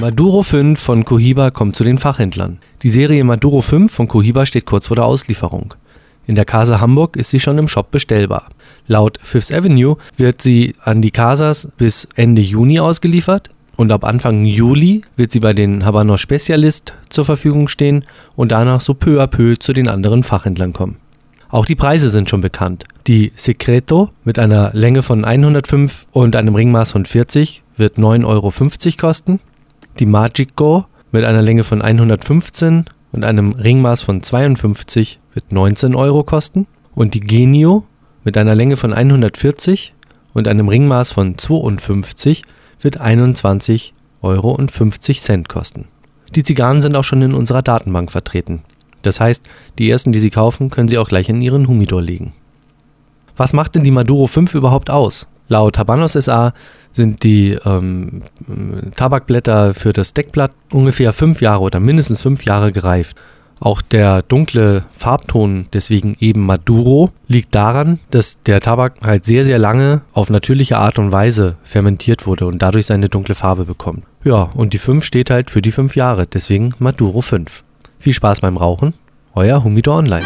Maduro 5 von Cohiba kommt zu den Fachhändlern. Die Serie Maduro 5 von Cohiba steht kurz vor der Auslieferung. In der Casa Hamburg ist sie schon im Shop bestellbar. Laut Fifth Avenue wird sie an die Casas bis Ende Juni ausgeliefert und ab Anfang Juli wird sie bei den Habanos Specialist zur Verfügung stehen und danach so peu à peu zu den anderen Fachhändlern kommen. Auch die Preise sind schon bekannt. Die Secreto mit einer Länge von 105 und einem Ringmaß von 40 wird 9,50 Euro kosten. Die Magico mit einer Länge von 115 und einem Ringmaß von 52 wird 19 Euro kosten. Und die Genio mit einer Länge von 140 und einem Ringmaß von 52 wird 21,50 Euro kosten. Die Zigarren sind auch schon in unserer Datenbank vertreten. Das heißt, die ersten, die Sie kaufen, können Sie auch gleich in Ihren Humidor legen. Was macht denn die Maduro 5 überhaupt aus? Laut Habanos SA sind die ähm, Tabakblätter für das Deckblatt ungefähr fünf Jahre oder mindestens fünf Jahre gereift. Auch der dunkle Farbton, deswegen eben Maduro, liegt daran, dass der Tabak halt sehr, sehr lange auf natürliche Art und Weise fermentiert wurde und dadurch seine dunkle Farbe bekommt. Ja, und die 5 steht halt für die 5 Jahre, deswegen Maduro 5. Viel Spaß beim Rauchen, euer Humidor Online.